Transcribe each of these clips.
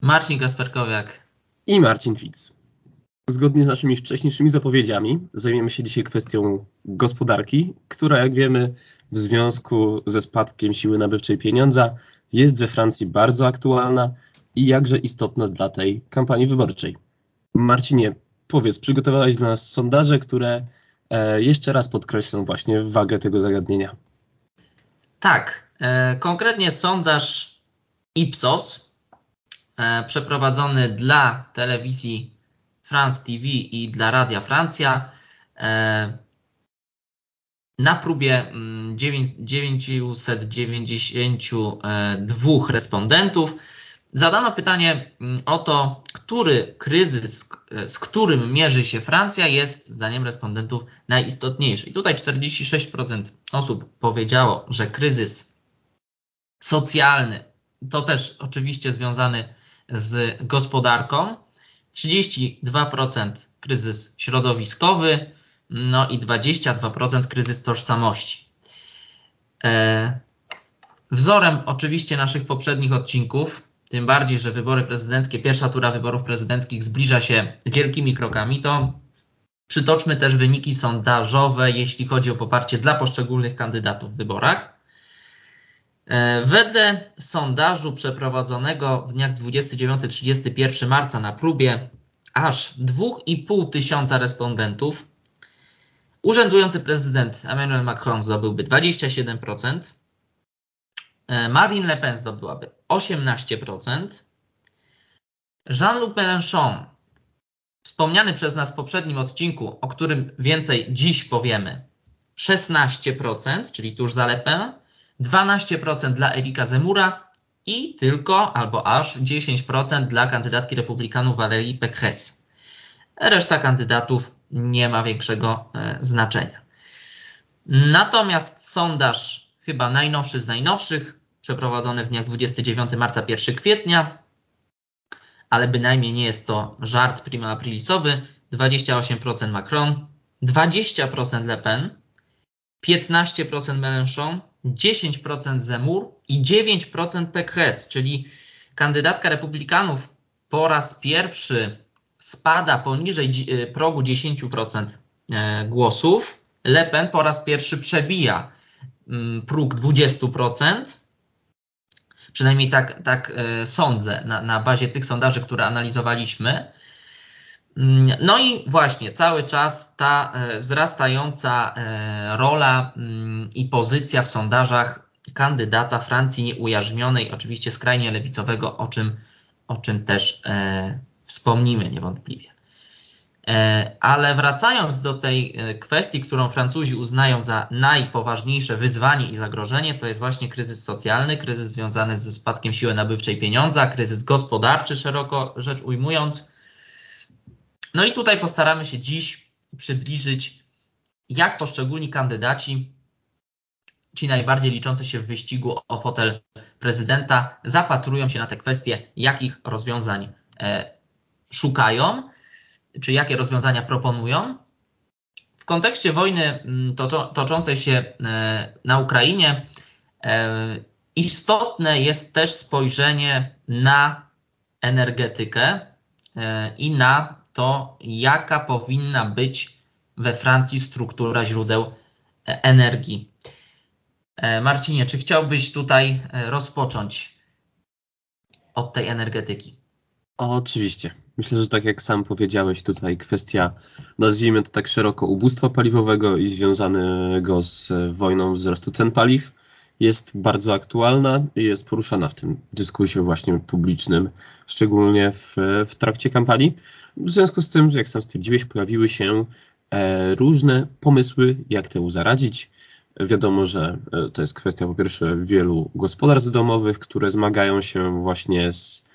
Marcin Kasperkowiak i Marcin Fitz. Zgodnie z naszymi wcześniejszymi zapowiedziami zajmiemy się dzisiaj kwestią gospodarki, która jak wiemy w związku ze spadkiem siły nabywczej pieniądza jest we Francji bardzo aktualna i jakże istotna dla tej kampanii wyborczej. Marcinie, powiedz, przygotowałeś dla nas sondaże, które e, jeszcze raz podkreślą właśnie wagę tego zagadnienia. Tak, e, konkretnie sondaż Ipsos przeprowadzony dla telewizji France TV i dla Radia Francja na próbie 992 mm, respondentów zadano pytanie mm, o to, który kryzys, z którym mierzy się Francja, jest zdaniem respondentów najistotniejszy. I tutaj 46% osób powiedziało, że kryzys socjalny to też oczywiście związany z gospodarką, 32% kryzys środowiskowy, no i 22% kryzys tożsamości. E, wzorem oczywiście naszych poprzednich odcinków, tym bardziej, że wybory prezydenckie, pierwsza tura wyborów prezydenckich zbliża się wielkimi krokami, to przytoczmy też wyniki sondażowe, jeśli chodzi o poparcie dla poszczególnych kandydatów w wyborach. E, wedle sondażu przeprowadzonego w dniach 29-31 marca na próbie aż 2,5 tysiąca respondentów, urzędujący prezydent Emmanuel Macron zdobyłby 27%, e, Marine Le Pen zdobyłaby 18%, Jean-Luc Mélenchon, wspomniany przez nas w poprzednim odcinku, o którym więcej dziś powiemy, 16%, czyli tuż za Le Pen, 12% dla Erika Zemura i tylko albo aż 10% dla kandydatki republikanów Valerii Pécresse. Reszta kandydatów nie ma większego e, znaczenia. Natomiast sondaż, chyba najnowszy z najnowszych, przeprowadzony w dniach 29 marca 1 kwietnia, ale bynajmniej nie jest to żart prima aprilisowy, 28% Macron, 20% Le Pen, 15% Mélenchon, 10% Zemur i 9% Pécresse, czyli kandydatka republikanów po raz pierwszy spada poniżej e, progu 10% e, głosów. Le Pen po raz pierwszy przebija mm, próg 20%. Przynajmniej tak, tak e, sądzę na, na bazie tych sondaży, które analizowaliśmy. Mm, no i właśnie cały czas ta wzrastająca rola mm, i pozycja w sondażach kandydata Francji nieujarzmionej, oczywiście skrajnie lewicowego, o czym, o czym też wspomnimy niewątpliwie. E, ale wracając do tej e, kwestii, którą Francuzi uznają za najpoważniejsze wyzwanie i zagrożenie, to jest właśnie kryzys socjalny, kryzys związany ze spadkiem siły nabywczej pieniądza, kryzys gospodarczy, szeroko rzecz ujmując. No i tutaj postaramy się dziś przybliżyć, jak poszczególni kandydaci, ci najbardziej liczący się w wyścigu o fotel prezydenta, zapatrują się na te kwestie, jakich rozwiązań e, szukają, czy jakie rozwiązania proponują. W kontekście wojny mm, toczącej się e, na Ukrainie e, istotne jest też spojrzenie na energetykę i na to, jaka powinna być we Francji struktura źródeł energii. Marcinie, czy chciałbyś tutaj rozpocząć od tej energetyki? Oczywiście. Myślę, że tak jak sam powiedziałeś, tutaj kwestia, nazwijmy to tak szeroko, ubóstwa paliwowego i związanego z wojną wzrostu cen paliw jest bardzo aktualna i jest poruszana w tym dyskursie właśnie publicznym, szczególnie w, w trakcie kampanii. W związku z tym, jak sam stwierdziłeś, pojawiły się e, różne pomysły, jak temu zaradzić. Wiadomo, że e, to jest kwestia po pierwsze wielu gospodarstw domowych, które zmagają się właśnie z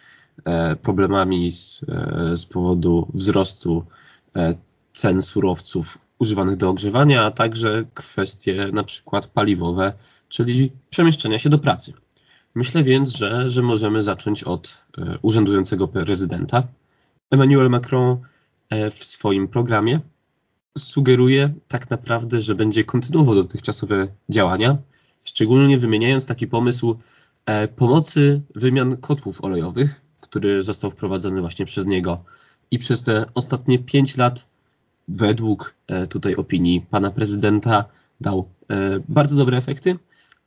E, problemami z, e, z powodu wzrostu e, cen surowców używanych do ogrzewania, a także kwestie na przykład paliwowe, czyli przemieszczania się do pracy. Myślę więc, że, że możemy zacząć od urzędującego prezydenta. Emmanuel Macron w swoim programie sugeruje tak naprawdę, że będzie kontynuował dotychczasowe działania, szczególnie wymieniając taki pomysł pomocy wymian kotłów olejowych, który został wprowadzony właśnie przez niego. I przez te ostatnie pięć lat, według e, tutaj opinii pana prezydenta, dał e, bardzo dobre efekty,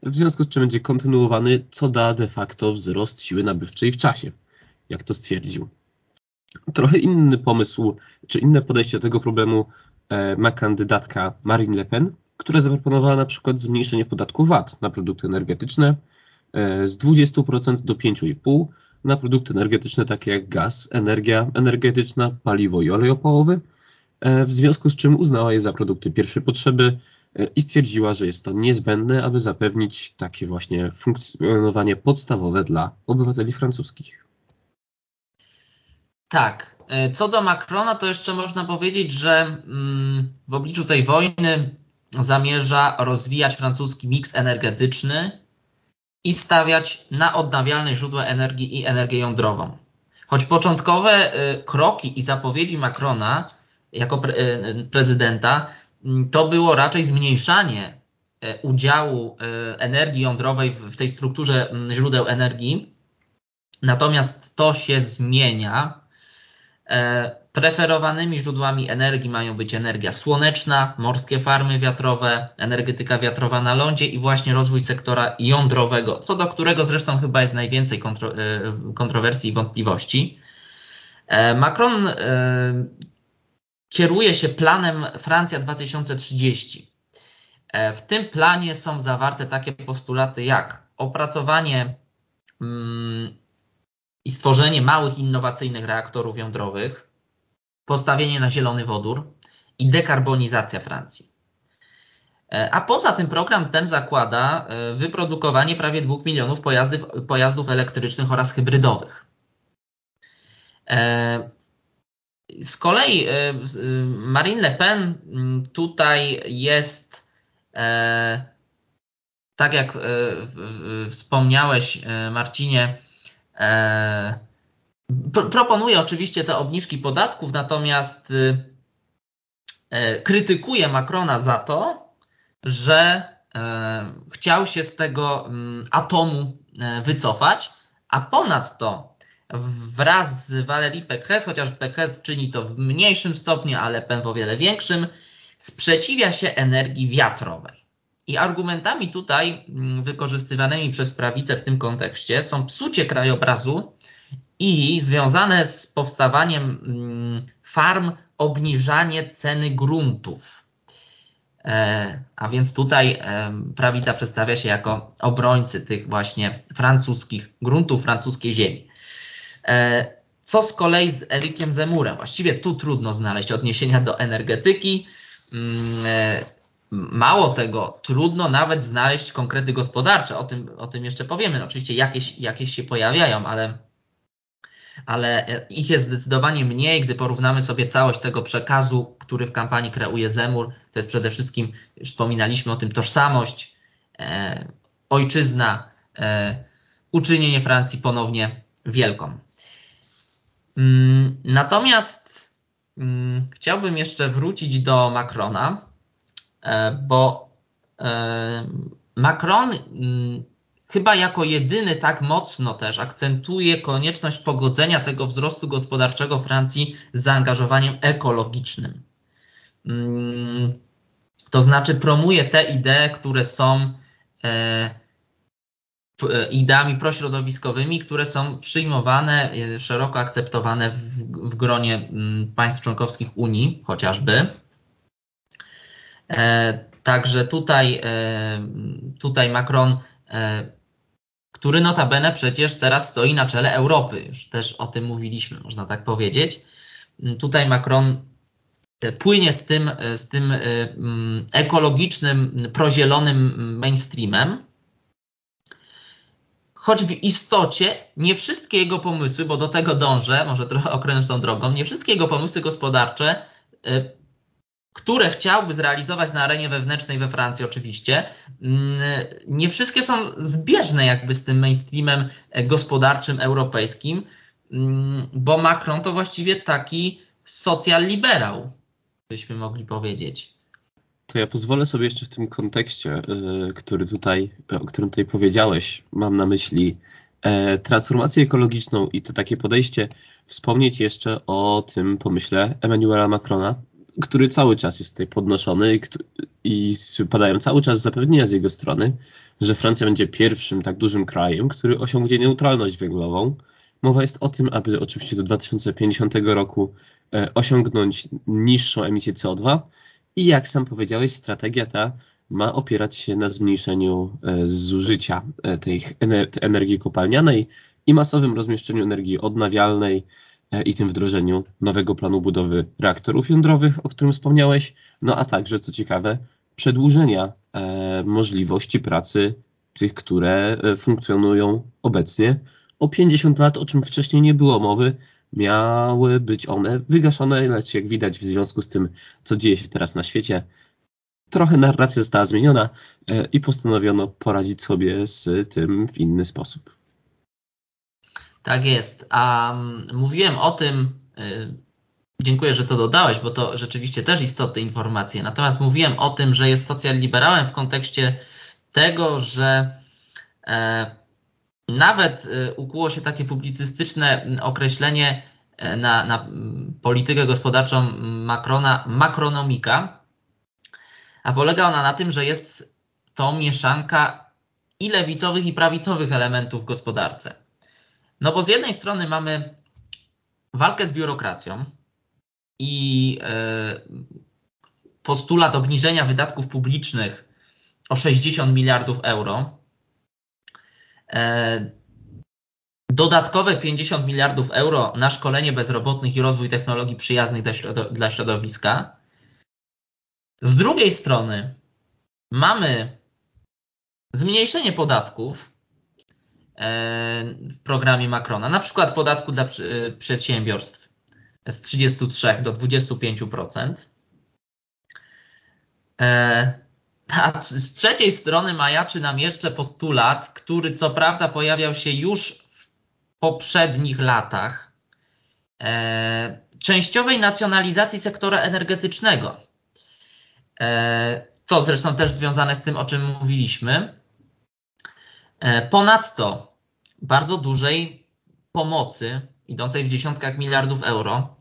w związku z czym będzie kontynuowany, co da de facto wzrost siły nabywczej w czasie, jak to stwierdził. Trochę inny pomysł, czy inne podejście do tego problemu e, ma kandydatka Marine Le Pen, która zaproponowała na przykład zmniejszenie podatku VAT na produkty energetyczne z 20% do 5,5% na produkty energetyczne takie jak gaz, energia energetyczna, paliwo i olej opałowy, w związku z czym uznała je za produkty pierwszej potrzeby i stwierdziła, że jest to niezbędne, aby zapewnić takie właśnie funkcjonowanie podstawowe dla obywateli francuskich. Tak. E, co do Macrona, to jeszcze można powiedzieć, że mm, w obliczu tej wojny zamierza rozwijać francuski miks energetyczny i stawiać na odnawialne źródła energii i energię jądrową. Choć początkowe e, kroki i zapowiedzi Macrona jako e, prezydenta mm, to było raczej zmniejszanie udziału energii jądrowej w tej strukturze mm, źródeł energii. Natomiast to się zmienia E, preferowanymi źródłami energii mają być energia słoneczna, morskie farmy wiatrowe, energetyka wiatrowa na lądzie i właśnie rozwój sektora jądrowego, co do którego zresztą chyba jest najwięcej kontro, e, kontrowersji i wątpliwości. E, Macron kieruje się planem Francja 2030. W tym planie są zawarte takie postulaty jak opracowanie mm, i stworzenie małych, innowacyjnych reaktorów jądrowych, postawienie na zielony wodór i dekarbonizacja Francji. E, a poza tym program ten zakłada e, wyprodukowanie prawie 2 milionów pojazdów, pojazdów elektrycznych oraz hybrydowych. E, z kolei Marine Le Pen tutaj jest, tak jak wspomniałeś, Marcinie, E, proponuje oczywiście te obniżki podatków, natomiast y, e, krytykuje Macrona za to, że e, chciał się z tego mm, atomu wycofać, a ponadto wraz z Valérie Pécresse, chociaż Pécresse czyni to w mniejszym stopniu, ale Pen w o wiele większym, sprzeciwia się energii wiatrowej. I argumentami tutaj mm, wykorzystywanymi przez prawicę w tym kontekście są psucie krajobrazu i związane z powstawaniem mm, farm obniżanie ceny gruntów. E, a więc tutaj prawica przedstawia się jako obrońcy tych właśnie francuskich gruntów, francuskiej ziemi. E, co z kolei z Erikiem Zemurem? Właściwie tu trudno znaleźć odniesienia do energetyki. Mm, e, Mało tego, trudno nawet znaleźć konkrety gospodarcze, o tym, o tym jeszcze powiemy. No, oczywiście jakieś, jakieś się pojawiają, ale, ale ich jest zdecydowanie mniej, gdy porównamy sobie całość tego przekazu, który w kampanii kreuje Zemur. To jest przede wszystkim, już wspominaliśmy o tym, tożsamość, e, ojczyzna, e, uczynienie Francji ponownie wielką. Mm, natomiast mm, chciałbym jeszcze wrócić do Macrona E, bo e, Macron mm, chyba jako jedyny tak mocno też akcentuje konieczność pogodzenia tego wzrostu gospodarczego Francji z zaangażowaniem ekologicznym. To znaczy promuje te idee, które są e, ideami prośrodowiskowymi, które są przyjmowane, szeroko akceptowane w, w gronie mm, państw członkowskich Unii chociażby. E, także tutaj, e, tutaj Macron, e, który notabene przecież teraz stoi na czele Europy, już też o tym mówiliśmy, można tak powiedzieć. Tutaj Macron płynie z tym, z tym ekologicznym, prozielonym mainstreamem, choć w istocie nie wszystkie jego pomysły, bo do tego dążę, może trochę okrężną drogą, nie wszystkie jego pomysły gospodarcze które chciałby zrealizować na arenie wewnętrznej we Francji oczywiście, mm, nie wszystkie są zbieżne jakby z tym mainstreamem gospodarczym europejskim, mm, bo Macron to właściwie taki socjal-liberał, byśmy mogli powiedzieć. To ja pozwolę sobie jeszcze w tym kontekście, y, który tutaj, o którym tutaj powiedziałeś, mam na myśli e, transformację ekologiczną i to takie podejście, wspomnieć jeszcze o tym pomyśle Emmanuela Macrona, który cały czas jest tutaj podnoszony i, i padają cały czas zapewnienia z jego strony, że Francja będzie pierwszym tak dużym krajem, który osiągnie neutralność węglową. Mowa jest o tym, aby oczywiście do 2050 roku e, osiągnąć niższą emisję CO2 i jak sam powiedziałeś, strategia ta ma opierać się na zmniejszeniu e, zużycia e, tej energii kopalnianej i masowym rozmieszczeniu energii odnawialnej e, i tym wdrożeniu nowego planu budowy reaktorów jądrowych, o którym wspomniałeś, no a także, co ciekawe, przedłużenia możliwości pracy tych, które funkcjonują obecnie o 50 lat, o czym wcześniej nie było mowy, miały być one wygaszone, lecz jak widać w związku z tym, co dzieje się teraz na świecie, trochę narracja została zmieniona e, i postanowiono poradzić sobie z tym w inny sposób. Tak jest. A um, mówiłem o tym, y, dziękuję, że to dodałeś, bo to rzeczywiście też istotne informacje. Natomiast mówiłem o tym, że jest socjal-liberałem w kontekście tego, że e, nawet y, ukuło się takie publicystyczne określenie e, na, na politykę gospodarczą Macrona, makronomika, a polega ona na tym, że jest to mieszanka i lewicowych, i prawicowych elementów w gospodarce. No bo z jednej strony mamy walkę z biurokracją i e, postulat obniżenia wydatków publicznych o 60 miliardów euro. E, dodatkowe 50 miliardów euro na szkolenie bezrobotnych i rozwój technologii przyjaznych dla środowiska. Z drugiej strony mamy zmniejszenie podatków e, w programie Macrona, na przykład podatku dla przedsiębiorstw z 33 do 25%. E, a z trzeciej strony majaczy nam jeszcze postulat, który co prawda pojawiał się już w poprzednich latach, e, częściowej nacjonalizacji sektora energetycznego. E, to zresztą też związane z tym, o czym mówiliśmy. E, ponadto bardzo dużej pomocy, idącej w dziesiątkach miliardów euro,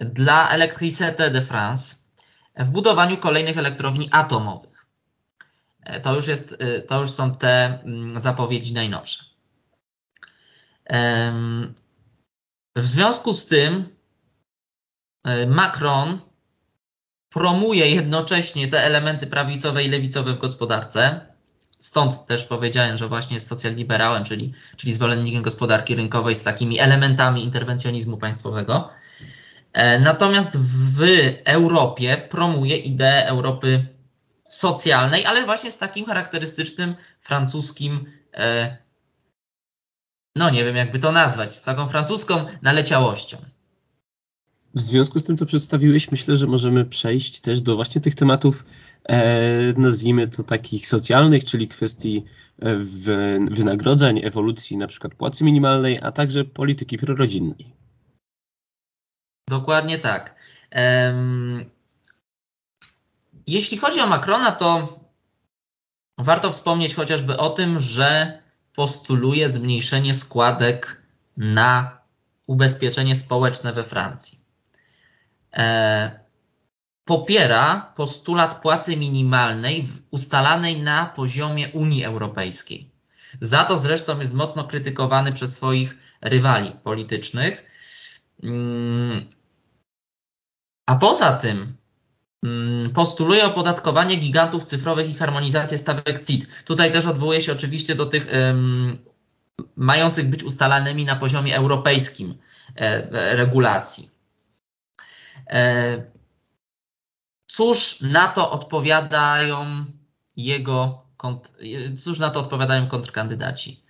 dla Electricité de France w budowaniu kolejnych elektrowni atomowych. E, to już, jest, to już są te mm, zapowiedzi najnowsze. W związku z tym Macron promuje jednocześnie te elementy prawicowe i lewicowe w gospodarce. Stąd też powiedziałem, że właśnie jest socjal-liberałem, czyli, czyli zwolennikiem gospodarki rynkowej z takimi elementami interwencjonizmu państwowego. E, natomiast w Europie promuje ideę Europy socjalnej, ale właśnie z takim charakterystycznym francuskim, e, no nie wiem jakby to nazwać, z taką francuską naleciałością. W związku z tym, co przedstawiłeś, myślę, że możemy przejść też do właśnie tych tematów, e, nazwijmy to takich socjalnych, czyli kwestii e, wynagrodzeń, ewolucji na przykład płacy minimalnej, a także polityki prorodzinnej. Dokładnie tak. Jeśli chodzi o Macrona, to warto wspomnieć chociażby o tym, że postuluje zmniejszenie składek na ubezpieczenie społeczne we Francji. E, popiera postulat płacy minimalnej ustalanej na poziomie Unii Europejskiej. Za to zresztą jest mocno krytykowany przez swoich rywali politycznych. Mm, a poza tym postuluje opodatkowanie gigantów cyfrowych i harmonizację stawek CIT. Tutaj też odwołuje się oczywiście do tych um, mających być ustalanymi na poziomie europejskim e, regulacji. E, cóż na to odpowiadają jego, cóż na to odpowiadają kontrkandydaci?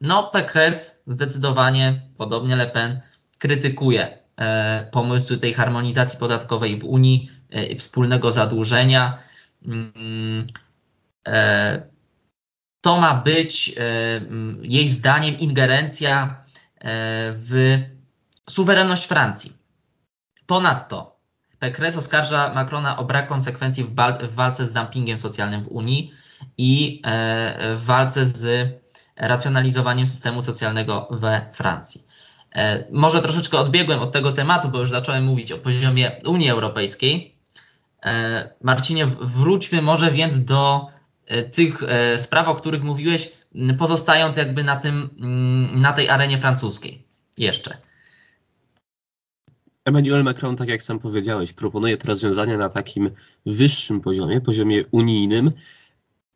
No, PKS zdecydowanie, podobnie Le Pen, krytykuje e, pomysły tej harmonizacji podatkowej w Unii, e, wspólnego zadłużenia. Mm, to ma być jej zdaniem ingerencja w suwerenność Francji. Ponadto Pécresse oskarża Macrona o brak konsekwencji w, walce z dumpingiem socjalnym w Unii i e, w walce z racjonalizowaniem systemu socjalnego we Francji. Może troszeczkę odbiegłem od tego tematu, bo już zacząłem mówić o poziomie Unii Europejskiej. Marcinie, wróćmy może więc do tych spraw, o których mówiłeś, pozostając jakby na, tym, mm, na tej arenie francuskiej jeszcze. Emmanuel Macron, tak jak sam powiedziałeś, proponuje te rozwiązania na takim wyższym poziomie, poziomie unijnym.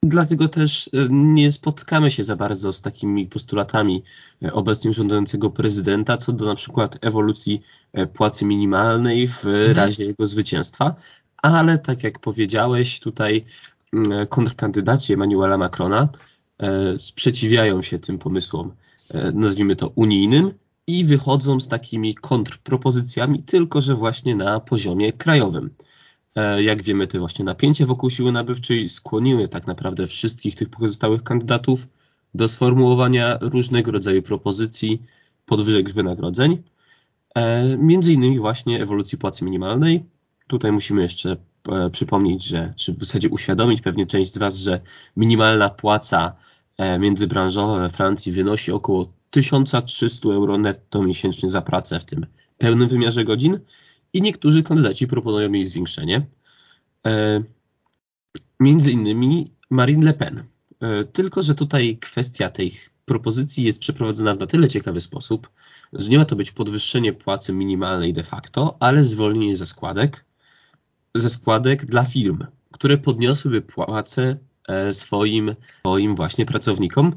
Dlatego też e, nie spotkamy się za bardzo z takimi postulatami e, obecnie rządzącego prezydenta co do na przykład ewolucji e, płacy minimalnej w mhm. razie jego zwycięstwa. Ale tak jak powiedziałeś, tutaj mm, kontrkandydaci Emmanuela Macrona sprzeciwiają się tym pomysłom, nazwijmy to unijnym, i wychodzą z takimi kontrpropozycjami, tylko że właśnie na poziomie krajowym. E, jak wiemy, te właśnie napięcie wokół siły nabywczej skłoniły tak naprawdę wszystkich tych pozostałych kandydatów do sformułowania różnego rodzaju propozycji podwyżek wynagrodzeń, e, między innymi właśnie ewolucji płacy minimalnej. Tutaj musimy jeszcze e, przypomnieć, że, czy w zasadzie uświadomić pewnie część z Was, że minimalna płaca międzybranżowa we Francji wynosi około 1300 euro netto miesięcznie za pracę w tym pełnym wymiarze godzin i niektórzy kandydaci proponują jej zwiększenie. E, między innymi Marine Le Pen. E, tylko, że tutaj kwestia tej propozycji jest przeprowadzona w na tyle ciekawy sposób, że nie ma to być podwyższenie płacy minimalnej de facto, ale zwolnienie ze składek, ze składek dla firm, które podniosłyby płacę e, swoim, swoim właśnie pracownikom,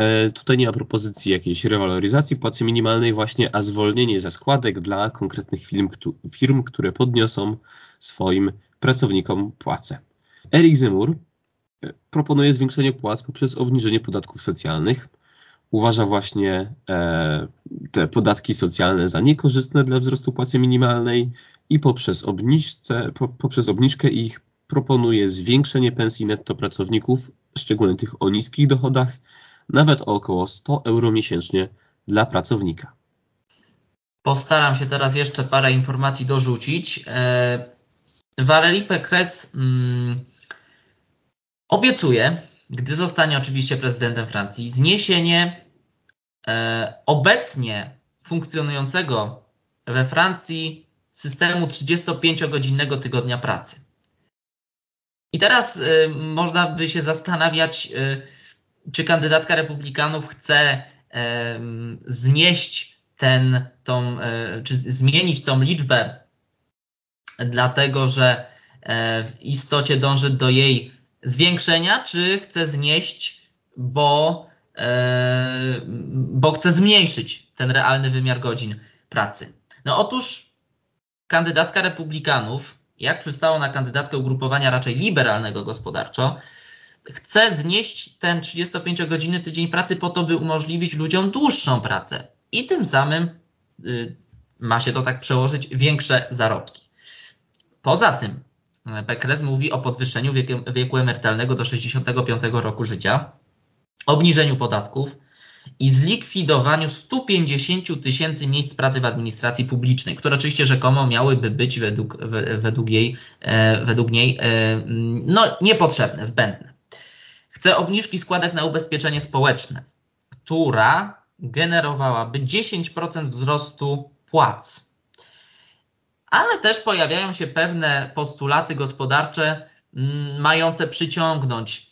E, tutaj nie ma propozycji jakiejś rewaloryzacji płacy minimalnej właśnie, a zwolnienie ze składek dla konkretnych firm, firm które podniosą swoim pracownikom płace. Erik Zemur e, proponuje zwiększenie płac poprzez obniżenie podatków socjalnych. Uważa właśnie e, te podatki socjalne za niekorzystne dla wzrostu płacy minimalnej i poprzez, obniżce, po, poprzez obniżkę ich proponuje zwiększenie pensji netto pracowników, szczególnie tych o niskich dochodach, nawet o około 100 euro miesięcznie dla pracownika. Postaram się teraz jeszcze parę informacji dorzucić. E, Valérie Pécresse mm, obiecuje, gdy zostanie oczywiście prezydentem Francji, zniesienie e, obecnie funkcjonującego we Francji systemu 35-godzinnego tygodnia pracy. I teraz y, można by się zastanawiać, y, czy kandydatka republikanów chce znieść ten, tą, e, czy zmienić tą liczbę, dlatego że e, w istocie dąży do jej zwiększenia, czy chce znieść, bo, e, bo chce zmniejszyć ten realny wymiar godzin pracy. No otóż kandydatka republikanów, jak przystało na kandydatkę ugrupowania raczej liberalnego gospodarczo, chce znieść ten 35-godzinny tydzień pracy po to, by umożliwić ludziom dłuższą pracę i tym samym y, ma się to tak przełożyć większe zarobki. Poza tym Bekres mówi o podwyższeniu wieku, wieku emerytalnego do 65 roku życia, obniżeniu podatków i zlikwidowaniu 150 tysięcy miejsc pracy w administracji publicznej, które oczywiście rzekomo miałyby być według, według, jej, e, według niej e, no, niepotrzebne, zbędne. Chce obniżki składek na ubezpieczenie społeczne, która generowałaby 10% wzrostu płac. Ale też pojawiają się pewne postulaty gospodarcze mające przyciągnąć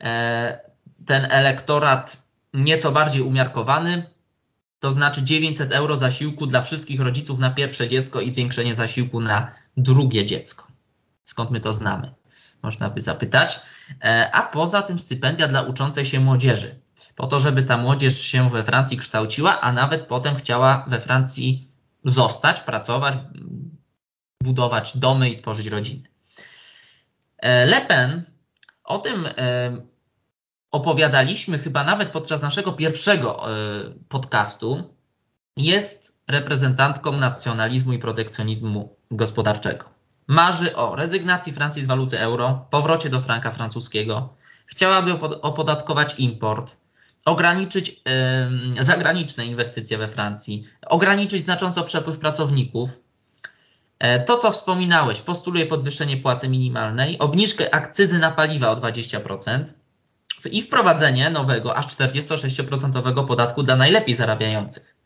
e, ten elektorat nieco bardziej umiarkowany, to znaczy 900 euro zasiłku dla wszystkich rodziców na pierwsze dziecko i zwiększenie zasiłku na drugie dziecko. Skąd my to znamy? można by zapytać. E, a poza tym stypendia dla uczącej się młodzieży, po to, żeby ta młodzież się we Francji kształciła, a nawet potem chciała we Francji zostać, pracować, budować domy i tworzyć rodziny. E, Le Pen, o tym e, opowiadaliśmy chyba nawet podczas naszego pierwszego podcastu, jest reprezentantką nacjonalizmu i protekcjonizmu gospodarczego. Marzy o rezygnacji Francji z waluty euro, powrocie do franka francuskiego. Chciałaby opodatkować import, ograniczyć zagraniczne inwestycje we Francji, ograniczyć znacząco przepływ pracowników. E, to, co wspominałeś, postuluje podwyższenie płacy minimalnej, obniżkę akcyzy na paliwa o 20%, i wprowadzenie nowego, aż 46% podatku dla najlepiej zarabiających.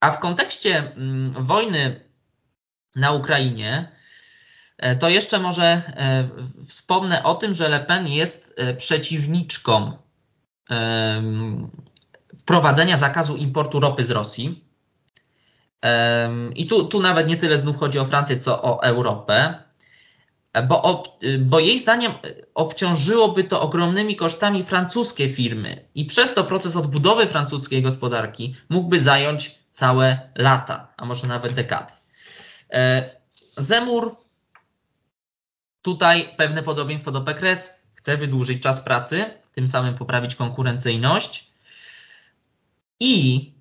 A w kontekście mm, wojny na Ukrainie, e, to jeszcze może e, wspomnę o tym, że Le Pen jest e, przeciwniczką wprowadzenia zakazu importu ropy z Rosji. I tu, tu nawet nie tyle znów chodzi o Francję, co o Europę, bo, ob, bo jej zdaniem obciążyłoby to ogromnymi kosztami francuskie firmy i przez to proces odbudowy francuskiej gospodarki mógłby zająć całe lata, a może nawet dekady. E, Zemur, tutaj pewne podobieństwo do Pekres, chce wydłużyć czas pracy, tym samym poprawić konkurencyjność i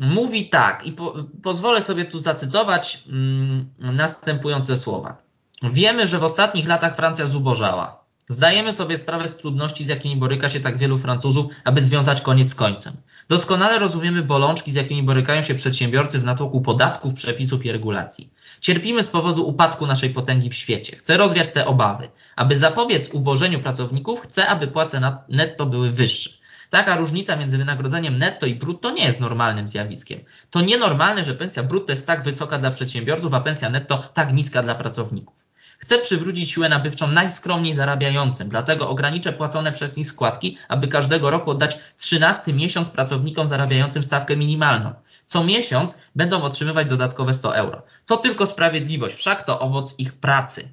mówi tak, i po, pozwolę sobie tu zacytować mm, następujące słowa. Wiemy, że w ostatnich latach Francja zubożała. Zdajemy sobie sprawę z trudności, z jakimi boryka się tak wielu Francuzów, aby związać koniec z końcem. Doskonale rozumiemy bolączki, z jakimi borykają się przedsiębiorcy w natłoku podatków, przepisów i regulacji. Cierpimy z powodu upadku naszej potęgi w świecie. Chcę rozwiać te obawy. Aby zapobiec ubożeniu pracowników, chcę, aby płace netto były wyższe. Taka różnica między wynagrodzeniem netto i brutto nie jest normalnym zjawiskiem. To nienormalne, że pensja brutto jest tak wysoka dla przedsiębiorców, a pensja netto tak niska dla pracowników. Chcę przywrócić siłę nabywczą najskromniej zarabiającym, dlatego ograniczę płacone przez nich składki, aby każdego roku oddać 13 miesiąc pracownikom zarabiającym stawkę minimalną. Co miesiąc będą otrzymywać dodatkowe 100 euro. To tylko sprawiedliwość, wszak to owoc ich pracy.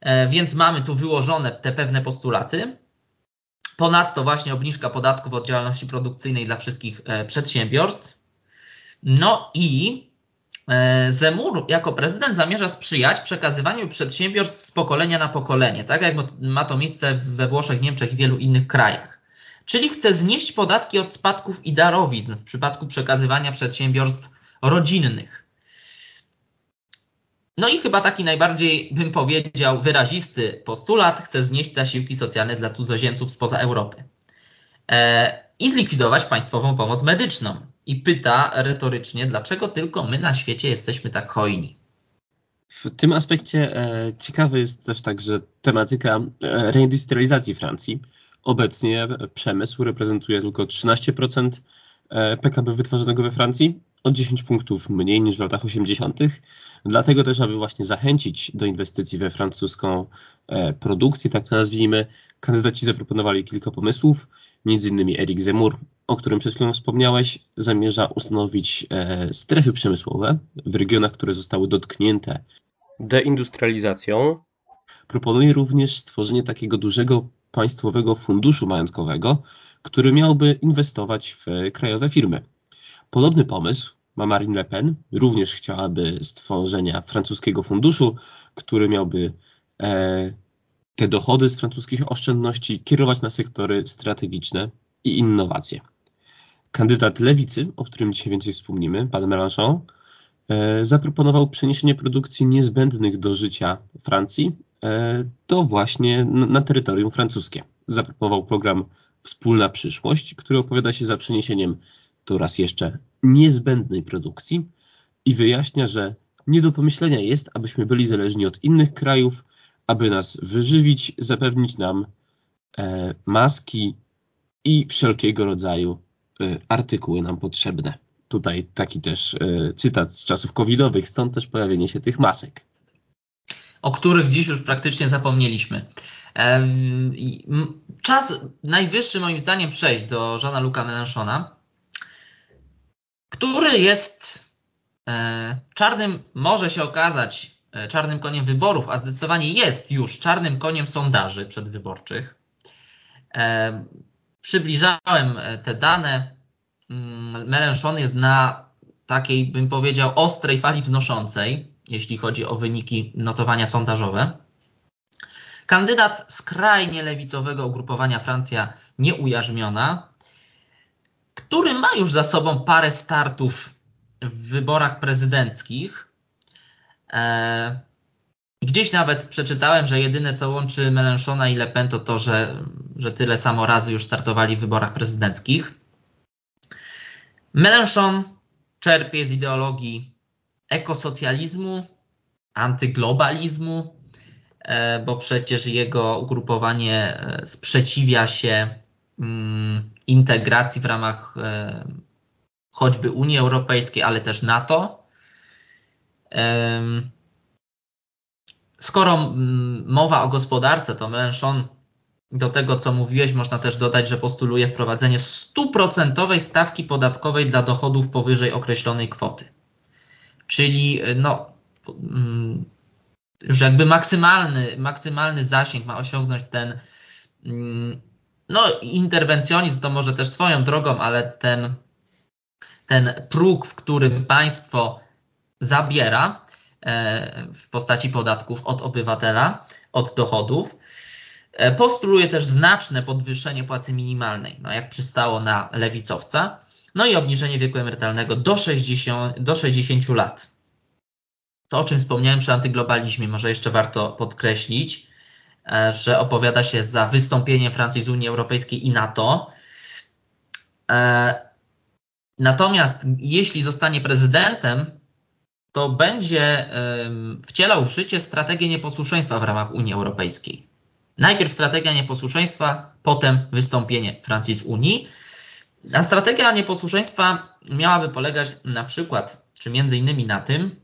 E, więc mamy tu wyłożone te pewne postulaty. Ponadto właśnie obniżka podatków od działalności produkcyjnej dla wszystkich e, przedsiębiorstw. No i Zemur jako prezydent zamierza sprzyjać przekazywaniu przedsiębiorstw z pokolenia na pokolenie, tak jak ma to miejsce we Włoszech, Niemczech i wielu innych krajach. Czyli chce znieść podatki od spadków i darowizn w przypadku przekazywania przedsiębiorstw rodzinnych. No i chyba taki najbardziej, bym powiedział, wyrazisty postulat chce znieść zasiłki socjalne dla cudzoziemców spoza Europy. E, I zlikwidować państwową pomoc medyczną i pyta retorycznie, dlaczego tylko my na świecie jesteśmy tak hojni. W tym aspekcie e, ciekawe jest też tak, że tematyka e, reindustrializacji Francji. Obecnie przemysł reprezentuje tylko 13% e, PKB wytworzonego we Francji, o 10 punktów mniej niż w latach 80. Dlatego też, aby właśnie zachęcić do inwestycji we francuską e, produkcję, tak to nazwijmy, kandydaci zaproponowali kilka pomysłów. Między innymi Eric Zemmour, o którym przed chwilą wspomniałeś, zamierza ustanowić e, strefy przemysłowe w regionach, które zostały dotknięte deindustrializacją. Proponuje również stworzenie takiego dużego państwowego funduszu majątkowego, który miałby inwestować w krajowe firmy. Podobny pomysł ma Marine Le Pen. Również chciałaby stworzenia francuskiego funduszu, który miałby e, te dochody z francuskich oszczędności kierować na sektory strategiczne i innowacje. Kandydat lewicy, o którym dzisiaj więcej wspomnimy, pan Mélenchon, e, zaproponował przeniesienie produkcji niezbędnych do życia Francji e, to właśnie na terytorium francuskie. Zaproponował program Wspólna Przyszłość, który opowiada się za przeniesieniem to raz jeszcze niezbędnej produkcji i wyjaśnia, że nie do pomyślenia jest, abyśmy byli zależni od innych krajów, aby nas wyżywić, zapewnić nam e, maski i wszelkiego rodzaju e, artykuły nam potrzebne. Tutaj taki też e, cytat z czasów covidowych, stąd też pojawienie się tych masek. O których dziś już praktycznie zapomnieliśmy. Czas najwyższy moim zdaniem przejść do Żana Luca Mélenchona, który jest e, czarnym, może się okazać czarnym koniem wyborów, a zdecydowanie jest już czarnym koniem sondaży przedwyborczych. E, przybliżałem te dane. Mm, Mélenchon jest na takiej, bym powiedział, ostrej fali wznoszącej, jeśli chodzi o wyniki notowania sondażowe. Kandydat skrajnie lewicowego ugrupowania Francja nieujarzmiona który ma już za sobą parę startów w wyborach prezydenckich. E, gdzieś nawet przeczytałem, że jedyne co łączy Melenchona i Le Pen to to, że, że tyle samo razy już startowali w wyborach prezydenckich. Melenchon czerpie z ideologii ekosocjalizmu, antyglobalizmu, bo przecież jego ugrupowanie sprzeciwia się mm, integracji w ramach choćby Unii Europejskiej, ale też NATO. Skoro mm, mowa o gospodarce, to Mélenchon do tego, co mówiłeś, można też dodać, że postuluje wprowadzenie stuprocentowej stawki podatkowej dla dochodów powyżej określonej kwoty. Czyli no, mm, że jakby maksymalny, maksymalny zasięg ma osiągnąć ten mm, no, interwencjonizm, to może też swoją drogą, ale ten, ten próg, w którym państwo zabiera e, w postaci podatków od obywatela, od dochodów, E, postuluje też znaczne podwyższenie płacy minimalnej, no jak przystało na lewicowca, no i obniżenie wieku emerytalnego do 60, do 60 lat. To, o czym wspomniałem przy antyglobalizmie, może jeszcze warto podkreślić, e, że opowiada się za wystąpieniem Francji z Unii Europejskiej i NATO. Natomiast jeśli zostanie prezydentem, to będzie wcielał w życie strategię nieposłuszeństwa w ramach Unii Europejskiej. Najpierw strategia nieposłuszeństwa, potem wystąpienie Francji z Unii. A strategia nieposłuszeństwa miałaby polegać na przykład, czy między innymi na tym,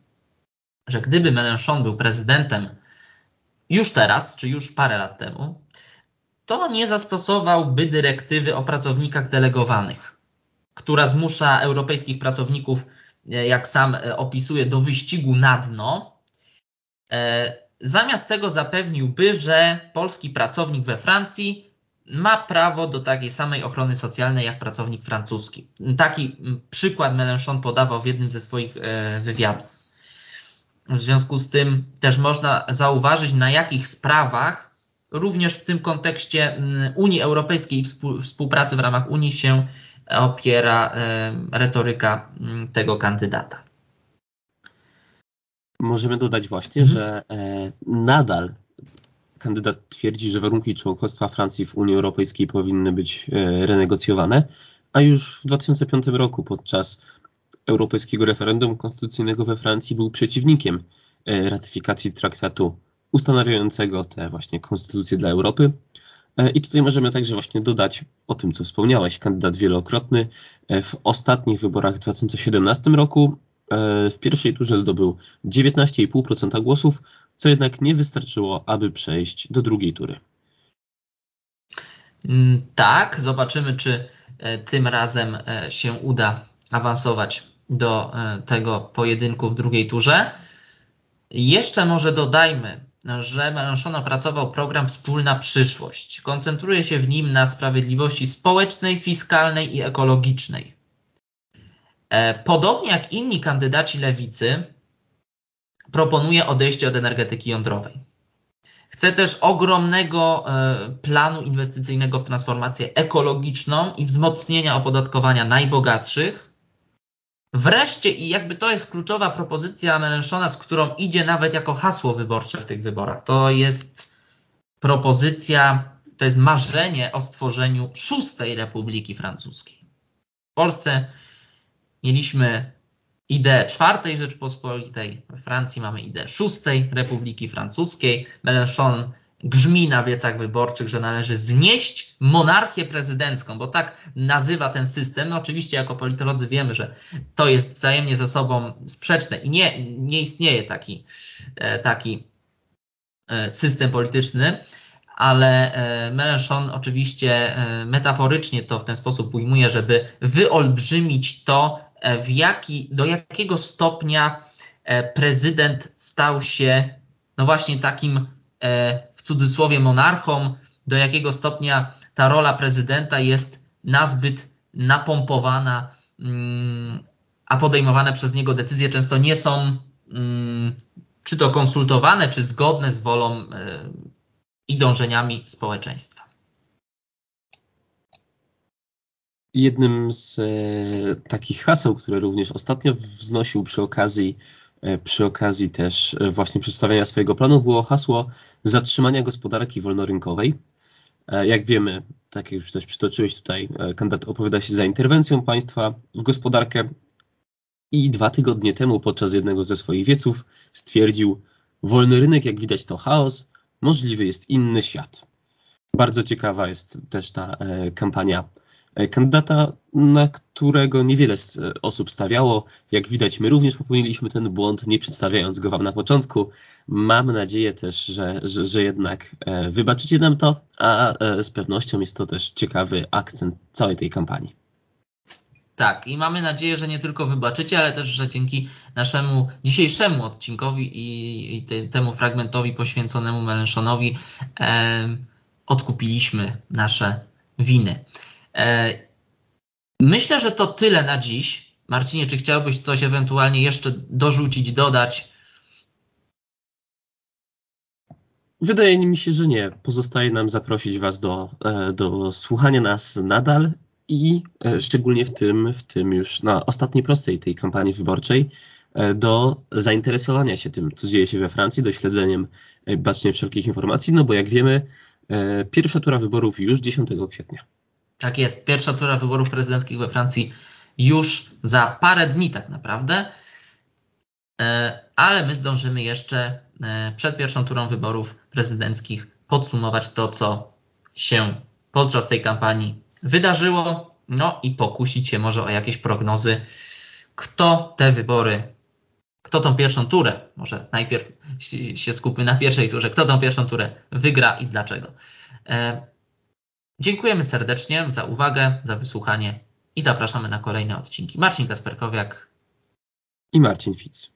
że gdyby Mélenchon był prezydentem już teraz, czy już parę lat temu, to nie zastosowałby dyrektywy o pracownikach delegowanych, która zmusza europejskich pracowników, jak sam opisuje, do wyścigu na dno. E, Zamiast tego zapewniłby, że polski pracownik we Francji ma prawo do takiej samej ochrony socjalnej jak pracownik francuski. Taki przykład Mélenchon podawał w jednym ze swoich e, wywiadów. W związku z tym też można zauważyć, na jakich sprawach również w tym kontekście Unii Europejskiej i współpracy w ramach Unii się opiera e, retoryka tego kandydata. Możemy dodać właśnie, mhm. że e, nadal kandydat twierdzi, że warunki członkostwa Francji w Unii Europejskiej powinny być e, renegocjowane, a już w 2005 roku podczas europejskiego referendum konstytucyjnego we Francji był przeciwnikiem ratyfikacji traktatu ustanawiającego te właśnie konstytucje dla Europy. E, I tutaj możemy także właśnie dodać o tym, co wspomniałeś, kandydat wielokrotny e, w ostatnich wyborach w 2017 roku E, w pierwszej turze zdobył 19,5% głosów, co jednak nie wystarczyło, aby przejść do drugiej tury. Mm, tak, zobaczymy, czy tym razem się uda awansować do tego pojedynku w drugiej turze. Jeszcze może dodajmy, że Mélenchon opracował program Wspólna Przyszłość. Koncentruje się w nim na sprawiedliwości społecznej, fiskalnej i ekologicznej. E, podobnie jak inni kandydaci lewicy, proponuje odejście od energetyki jądrowej. Chce też ogromnego e, planu inwestycyjnego w transformację ekologiczną i wzmocnienia opodatkowania najbogatszych. Wreszcie, i jakby to jest kluczowa propozycja Melenchona, z którą idzie nawet jako hasło wyborcze w tych wyborach, to jest propozycja, to jest marzenie o stworzeniu szóstej Republiki Francuskiej. W Polsce mieliśmy ideę czwartej Rzeczpospolitej, we Francji mamy ideę szóstej Republiki Francuskiej. Mélenchon grzmi na wiecach wyborczych, że należy znieść monarchię prezydencką, bo tak nazywa ten system. Oczywiście jako politolodzy wiemy, że to jest wzajemnie ze sobą sprzeczne i nie, nie istnieje taki, e, taki e, system polityczny, ale e, Mélenchon oczywiście metaforycznie to w ten sposób ujmuje, żeby wyolbrzymić to, w jaki, do jakiego stopnia prezydent stał się no właśnie takim cudzysłowie monarchą, do jakiego stopnia ta rola prezydenta jest nazbyt napompowana, mm, a podejmowane przez niego decyzje często nie są mm, czy to konsultowane, czy zgodne z wolą i dążeniami społeczeństwa. Jednym z e, takich haseł, które również ostatnio wznosił przy okazji, e, przy okazji też e, właśnie przedstawiania swojego planu było hasło zatrzymania gospodarki wolnorynkowej. Jak wiemy, tak jak już też przytoczyłeś tutaj, kandydat opowiada się za interwencją państwa w gospodarkę i dwa tygodnie temu podczas jednego ze swoich wieców stwierdził, wolny rynek jak widać to chaos, możliwy jest inny świat. Bardzo ciekawa jest też ta e, kampania e, kandydata, na którego niewiele osób stawiało. Jak widać, my również popełniliśmy ten błąd, nie przedstawiając go Wam na początku. Mam nadzieję też, że, że, że jednak e, wybaczycie nam to, a z pewnością jest to też ciekawy akcent całej tej kampanii. Tak, i mamy nadzieję, że nie tylko wybaczycie, ale też, że dzięki naszemu dzisiejszemu odcinkowi i, i te, temu fragmentowi poświęconemu Melenszonowi e, odkupiliśmy nasze winy. E, myślę, że to tyle na dziś. Marcinie, czy chciałbyś coś ewentualnie jeszcze dorzucić, dodać? Wydaje mi się, że nie. Pozostaje nam zaprosić Was do, e, do słuchania nas nadal i e, szczególnie w tym, w tym już na ostatniej prostej tej kampanii wyborczej do zainteresowania się tym, co dzieje się we Francji, do śledzeniem bacznie wszelkich informacji, no bo jak wiemy, pierwsza tura wyborów już 10 kwietnia. Tak jest, pierwsza tura wyborów prezydenckich we Francji już za parę dni tak naprawdę, ale my zdążymy jeszcze przed pierwszą turą wyborów prezydenckich podsumować to, co się podczas tej kampanii wydarzyło, no i pokusić się może o jakieś prognozy, kto te wybory, kto tą pierwszą turę, może najpierw się skupmy na pierwszej turze, kto tą pierwszą turę wygra i dlaczego. Dziękujemy serdecznie za uwagę, za wysłuchanie i zapraszamy na kolejne odcinki. Marcin Kasperkowiak i Marcin Fitz.